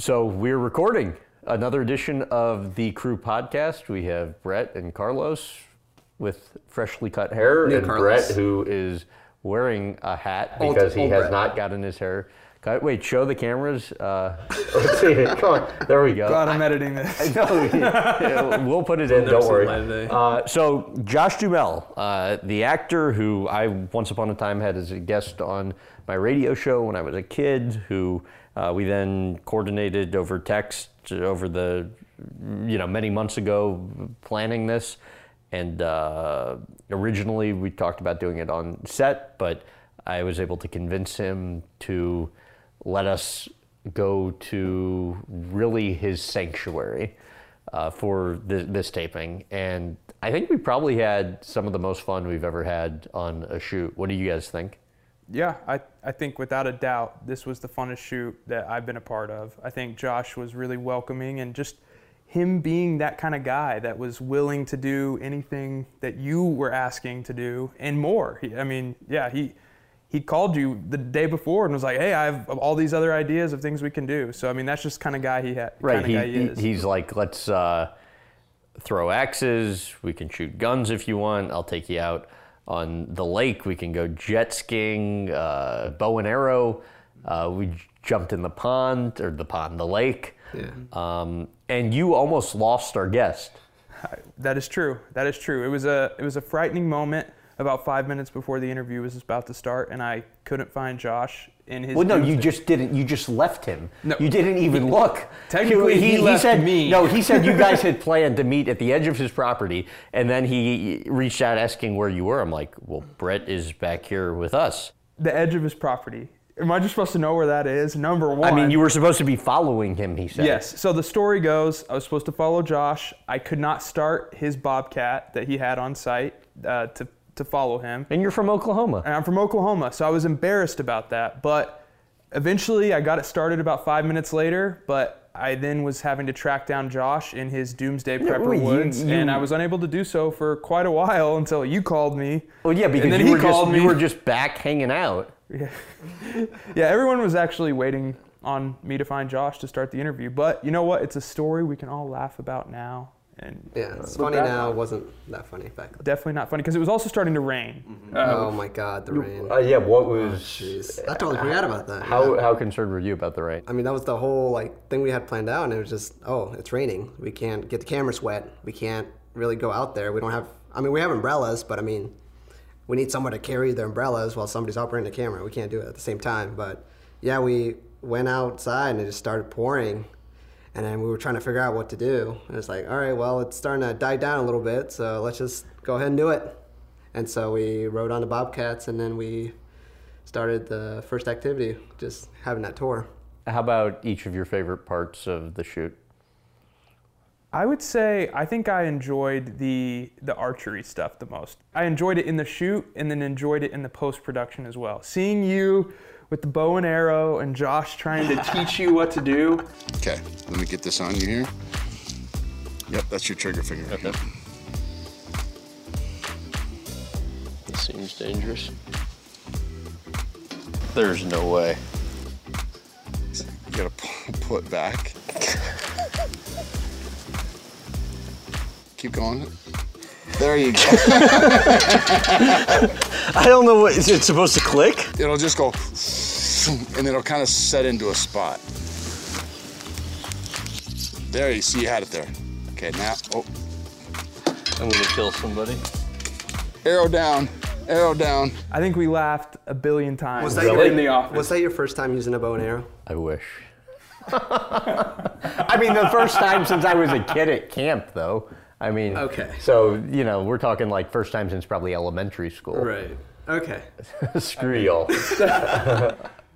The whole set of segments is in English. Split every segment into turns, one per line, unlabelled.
So we're recording another edition of the Crew Podcast. We have Brett and Carlos with freshly cut hair,
New
and
Carlos.
Brett who is wearing a hat
Old-
because he
old
has
Brett.
not gotten his hair cut. Wait, show the cameras. Uh, let's see. Come on, there we go.
God, I'm editing this.
No, yeah, we'll put it in. Don't worry.
light of day.
Uh, so Josh Duhamel, uh, the actor who I once upon a time had as a guest on my radio show when I was a kid, who uh, we then coordinated over text over the, you know, many months ago planning this. And uh, originally we talked about doing it on set, but I was able to convince him to let us go to really his sanctuary uh, for th- this taping. And I think we probably had some of the most fun we've ever had on a shoot. What do you guys think?
Yeah, I, I think without a doubt, this was the funnest shoot that I've been a part of. I think Josh was really welcoming and just him being that kind of guy that was willing to do anything that you were asking to do and more. He, I mean, yeah, he he called you the day before and was like, "Hey, I have all these other ideas of things we can do." So I mean, that's just kind of guy he had.
Right.
Kind of
He,
guy he
he-
is.
he's like, let's uh, throw axes. We can shoot guns if you want. I'll take you out on the lake. We can go jet skiing, uh, bow and arrow. Uh, we jumped in the pond or the pond, the lake.
Yeah.
Um, and you almost lost our guest.
That is true. That is true. It was a it was a frightening moment about five minutes before the interview was about to start, and I couldn't find Josh in his.
Well, no, you just didn't. You just left him.
No.
You didn't even look.
Technically, he left
said,
me.
No, he said you guys had planned to meet at the edge of his property, and then he reached out asking where you were. I'm like, well, Brett is back here with us.
the edge of his property. Am I just supposed to know where that is? Number one.
I mean, you were supposed to be following him. He said.
Yes. So the story goes, I was supposed to follow Josh. I could not start his bobcat that he had on site uh, to to follow him.
And you're from Oklahoma.
and I'm from Oklahoma, so I was embarrassed about that. But eventually, I got it started about five minutes later. But I then was having to track down Josh in his Doomsday Prepper
well, you-
woods,
you-
and I was unable to do so for quite a while until you called me.
Well, yeah, because
then
you were
called
just
me.
you were just back hanging out.
Yeah, Yeah, everyone was actually waiting on me to find Josh to start the interview. But you know what? It's a story we can all laugh about now. And
Yeah, it's
uh,
funny
back
now. It wasn't that funny back then.
Definitely not funny because it was also starting to rain. Mm-hmm.
Uh, oh my God, the rain.
Uh, yeah. What oh, was?
Jeez, I totally uh, forgot about that.
How
yeah.
how concerned were you about the rain?
I mean, that was the whole like thing we had planned out, and it was just, oh, it's raining. We can't get the cameras wet. We can't really go out there. We don't have. I mean, we have umbrellas, but I mean, we need someone to carry the umbrellas while somebody's operating the camera. We can't do it at the same time. But yeah, we went outside and it just started pouring, and then we were trying to figure out what to do. And it's like, all right, well, it's starting to die down a little bit, so let's just go ahead and do it. And so we rode on the Bobcats, and then we started the first activity, just having that tour.
How about each of your favorite parts of the shoot?
I would say I think I enjoyed the the archery stuff the most. I enjoyed it in the shoot and then enjoyed it in the post production as well. Seeing you with the bow and arrow and Josh trying to teach you what to do.
Okay, let me get this on you here. Yep, that's your trigger finger. Okay.
This seems dangerous. There's no way.
You gotta pull, pull it back. Keep going. There you go.
I don't know what is it supposed to click?
it'll just go, and it'll kind of set into a spot. There, you see, you had it there. Okay, now, oh,
I'm gonna kill somebody.
arrow down, arrow down.
I think we laughed a billion times
Was that
Really?
in the office.
Was that your first time using a bow and arrow?
I wish. I mean, the first time since I was a kid at camp, though. I mean,
Okay.
So you know, we're talking like first time since probably elementary school.
Right. Okay.
Screw y'all.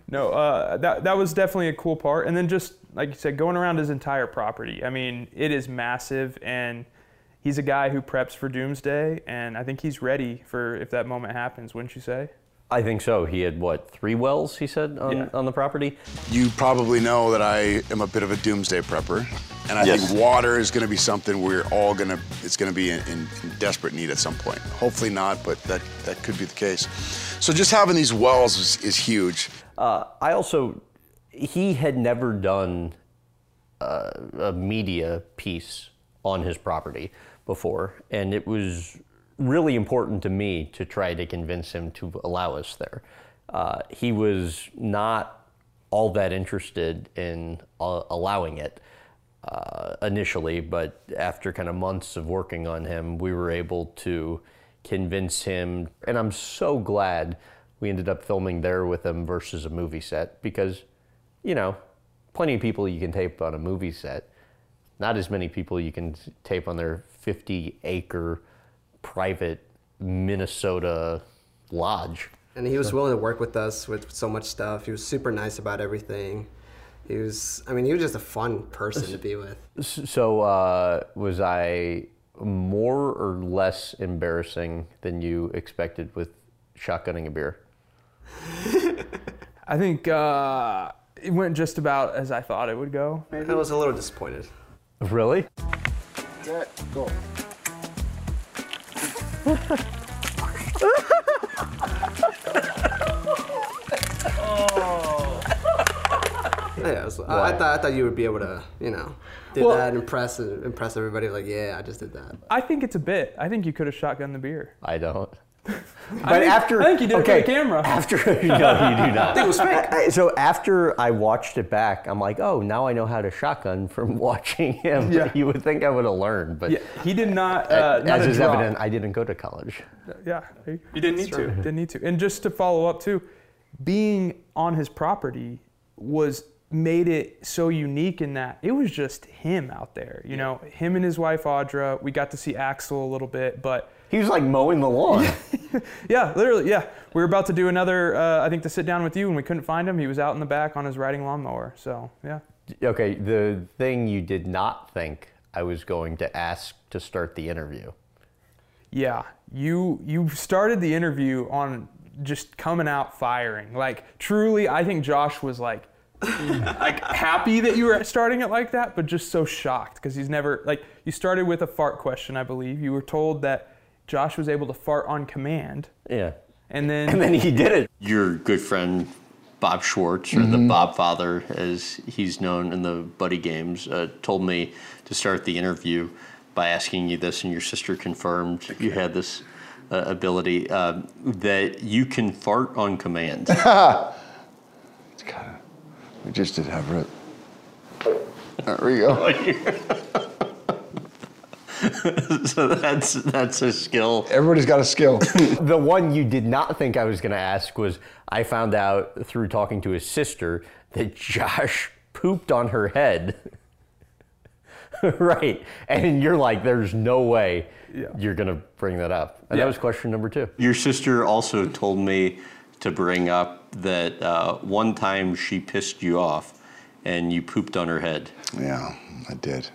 No, uh, that that was definitely a cool part. And then just like you said, going around his entire property. I mean, it is massive, and he's a guy who preps for Doomsday, and I think he's ready for if that moment happens. Wouldn't you say?
I think so. He had what three wells? He said on,
Yeah.
on the property.
You probably know that I am a bit of a doomsday prepper, and I
Yes.
think water is going to be something we're all going to. It's going to be in, in, in desperate need at some point. Hopefully not, but that that could be the case. So just having these wells is, is huge.
Uh, I also, he had never done uh, a media piece on his property before, and it was really important to me to try to convince him to allow us there. Uh, he was not all that interested in uh, allowing it uh, initially, but after kind of months of working on him, we were able to convince him. And I'm so glad we ended up filming there with him versus a movie set because, you know, plenty of people you can tape on a movie set, not as many people you can tape on their 50 acre private Minnesota lodge.
And he was willing to work with us with so much stuff. He was super nice about everything. He was, I mean, he was just a fun person to be with.
So, uh, was I more or less embarrassing than you expected with shotgunning a beer?
I think uh, it went just about as I thought it would go. maybe.
I was a little disappointed.
Really?
Go.
Yeah, I, was, I, I thought I thought you would be able to, you know, did
Well-
that, impress impress everybody. Like, yeah, I just did that.
I think it's a bit. I think you could have shotgunned the beer.
I don't. But
think-
after
I think you did it for the camera.
After no, you do not.
it was fake.
I- I- so after I watched it back, I'm like, oh, now I know how to shotgun from watching him.
Yeah.
You would think I would have learned, but
Yeah, he did not. Uh, not
as
a
is
drop.
evident, I didn't go to college.
Yeah, you didn't need to. Didn't need to. And just to follow up too, being on his property was made it so unique in that it was just him out there. You know, him and his wife Audra. We got to see Axl a little bit, but
He was like mowing the lawn.
yeah, literally, yeah. We were about to do another. Uh, I think to sit down with you, and we couldn't find him. He was out in the back on his riding lawnmower. So yeah.
okay, the thing you did not think I was going to ask to start the interview.
Yeah, you you started the interview on just coming out firing. Like truly, I think Josh was like like happy that you were starting it like that, but just so shocked because he's never like you started with a fart question, I believe. You were told that Josh was able to fart on command,
Yeah.
and then
And then he did it. Your good friend Bob Schwartz, or the Bob Father, as he's known in the buddy games, uh, told me to start the interview by asking you this, and your sister confirmed you had this uh, ability uh, that you can fart on command.
It's kind of. We just did have it. There we go.
so that's that's a skill.
Everybody's got a skill.
The one you did not think I was going to ask was I found out through talking to his sister that Josh pooped on her head. right. And you're like, there's no way
Yeah.
you're going to bring that up. And
Yeah.
that was question number two. Your sister also told me to bring up that uh, one time she pissed you off and you pooped on her head.
yeah, I did.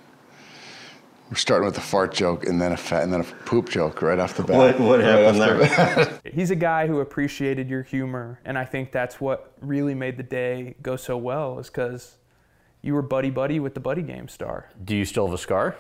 We're starting with a fart joke and then a fat and then a poop joke right off the bat.
What, what happened
off
there?
bat.
he's a guy who appreciated your humor, and I think that's what really made the day go so well, is because you were buddy buddy with the buddy game star.
Do you still have a scar?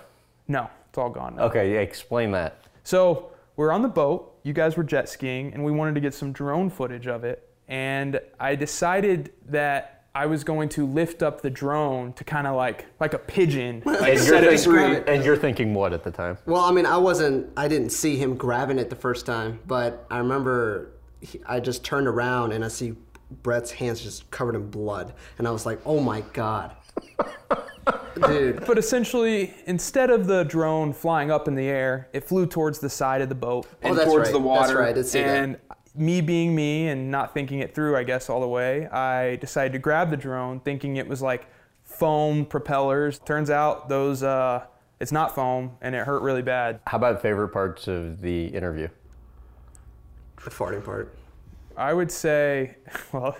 No, it's all gone now.
Okay, yeah, explain that.
So we're on the boat. You guys were jet skiing, and we wanted to get some drone footage of it. And I decided that I was going to lift up the drone to kind of like like a pigeon, like
And you're, thinking, and you're thinking what at the time?
Well, I mean, I wasn't. I didn't see him grabbing it the first time, but I remember he, I just turned around and I see Brett's hands just covered in blood, and I was like, "Oh my god, dude!"
But essentially, instead of the drone flying up in the air, it flew towards the side of the boat and
Oh, that's
towards
right.
the water.
That's right. I did see that.
and me being me and not thinking it through, I guess, all the way, I decided to grab the drone thinking it was like foam propellers. Turns out those, uh, it's not foam and it hurt really bad.
How about favorite parts of the interview?
The farting part.
I would say, well,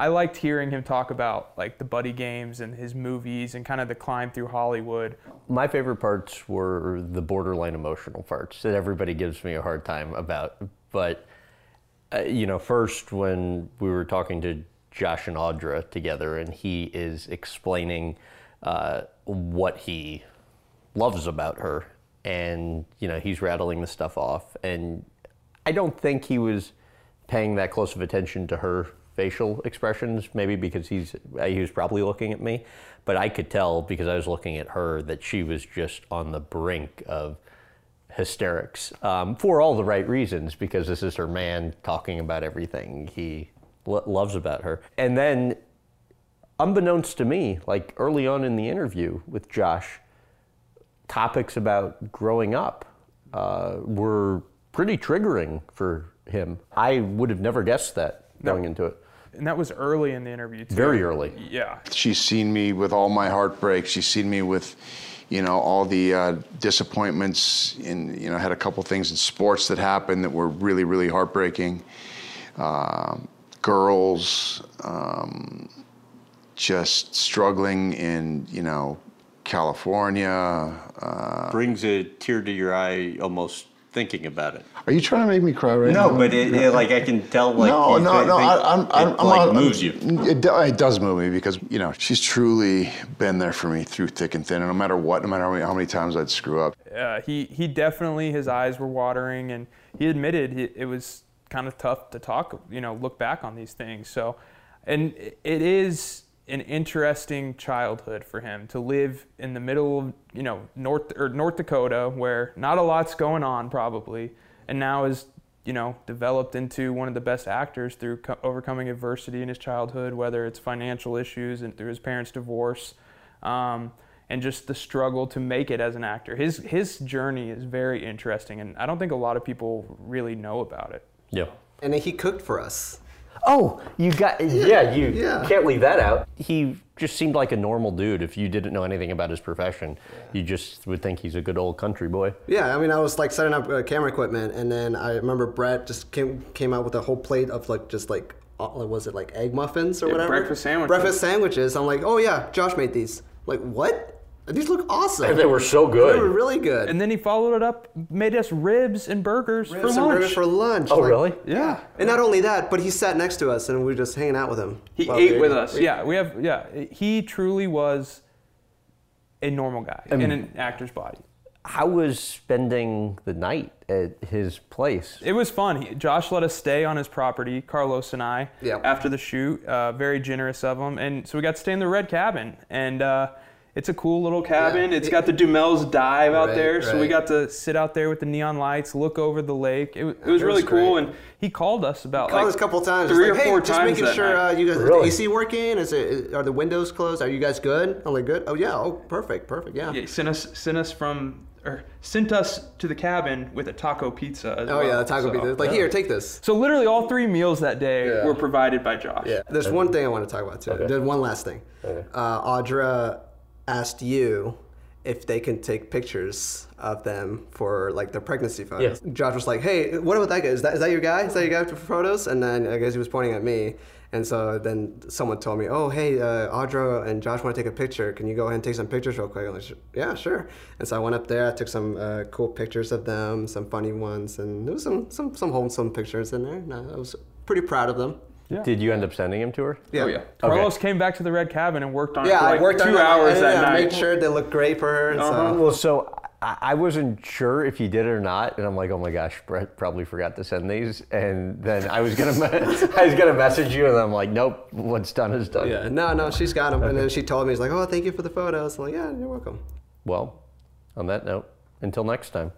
I liked hearing him talk about like the buddy games and his movies and kind of the climb through Hollywood.
My favorite parts were the borderline emotional parts that everybody gives me a hard time about. But, uh, you know, first when we were talking to Josh and Audra together, and he is explaining uh, what he loves about her, and, you know, he's rattling the stuff off. And I don't think he was paying that close of attention to her facial expressions, maybe because he's he was probably looking at me, but I could tell because I was looking at her that she was just on the brink of hysterics um, for all the right reasons because this is her man talking about everything he lo- loves about her. And then, unbeknownst to me, like early on in the interview with Josh, topics about growing up uh, were pretty triggering for him. I would have never guessed that going into it.
And that was early in the interview, too.
Very early.
Yeah.
She's seen me with all my heartbreak. She's seen me with, you know, all the uh, disappointments. In you know, had a couple things in sports that happened that were really, really heartbreaking. Um girls, um, just struggling in you know, California. Uh,
Brings a tear to your eye almost thinking about it.
are you trying to make me cry right now?
No, but it, it, like I can tell, like
no,
you
no, no.
think
I, I'm, I'm,
it,
I'm
like
not-
moves you.
It, it does move me because you know she's truly been there for me through thick and thin, and no matter what, no matter how many, how many times I'd screw up.
uh, he he definitely his eyes were watering, and he admitted he, it was kind of tough to talk, you know, look back on these things. So, and it is an interesting childhood for him to live in the middle of you know North or North Dakota, where not a lot's going on probably, and now is you know developed into one of the best actors through co- overcoming adversity in his childhood, whether it's financial issues and through his parents' divorce. Um, and just the struggle to make it as an actor. His his journey is very interesting, and I don't think a lot of people really know about it.
Yeah.
And he cooked for us.
Oh, you got yeah. You
Yeah.
can't leave that out. He just seemed like a normal dude. If you didn't know anything about his profession, you just would think he's a good old country boy.
Yeah, I mean, I was like setting up uh, camera equipment, and then I remember Brett just came came out with a whole plate of like just like uh, was it like egg muffins or
Yeah,
whatever?
breakfast sandwiches.
Breakfast sandwiches. I'm like, oh yeah, Josh made these. Like what? These look awesome.
And they were so good.
They were really good.
And then he followed it up, made us ribs and burgers for
Ribs and
lunch.
burgers for lunch.
Oh,
like-
really?
yeah.
And not only that, but he sat next to us, and we were just hanging out with him.
He
while
ate
were
with us. Yeah, we have. Yeah, he truly was a normal guy in an actor's body.
How was spending the night at his place?
It was fun. He, Josh let us stay on his property, Carlos and I,
Yep.
after the shoot. Uh, very generous of him, and so we got to stay in the red cabin, and uh, it's a cool little cabin.
Yeah.
It's got the Duhamel's dive out
Right,
there, so we got to sit out there with the neon lights, look over the lake. It, it was
It
really
was
cool, and he called us about he
Called
like
us a couple times.
three
just
or
like, hey,
four
just
times
making sure uh, you guys is the AC working. Is it are the windows closed? Are you guys good? I'm like good. Oh yeah. Oh perfect. Perfect. Yeah.
Yeah, he sent us sent us from or sent us to the cabin with a taco pizza. As
Oh
well.
yeah, the taco
So-
pizza. Like here, take this.
So literally all three meals that day
Yeah.
were provided by Josh.
Yeah. There's one thing I want to talk about too. There's one last thing. Uh, Audra asked you if they can take pictures of them for like their pregnancy photos. Josh was like, "Hey, what about that guy? Is that is that your guy? Is that your guy for photos?" And then I guess he was pointing at me. And so then someone told me, "Oh, hey, uh, Audra and Josh want to take a picture. Can you go ahead and take some pictures real quick?" I'm like, "Yeah, sure." And so I went up there. I took some uh, cool pictures of them, some funny ones, and there was some some some wholesome pictures in there. And I was pretty proud of them.
Yeah.
Did you end up sending him to her?
Yeah.
Oh yeah. Carlos came back to the red cabin and worked on it
Yeah,
for like
I worked
two
on it.
hours
I,
that
yeah,
night.
Made sure they looked great for her. And
Uh-huh.
so.
Well, so I, I wasn't sure if you did it or not, and I'm like, oh my gosh, Brett probably forgot to send these, and then I was gonna, I was gonna message you, and I'm like, nope, what's done is done.
Yeah, no, no, she's got them. And then she told me, she's like, oh, thank you for the photos. I'm like, yeah, you're welcome.
Well, on that note, until next time.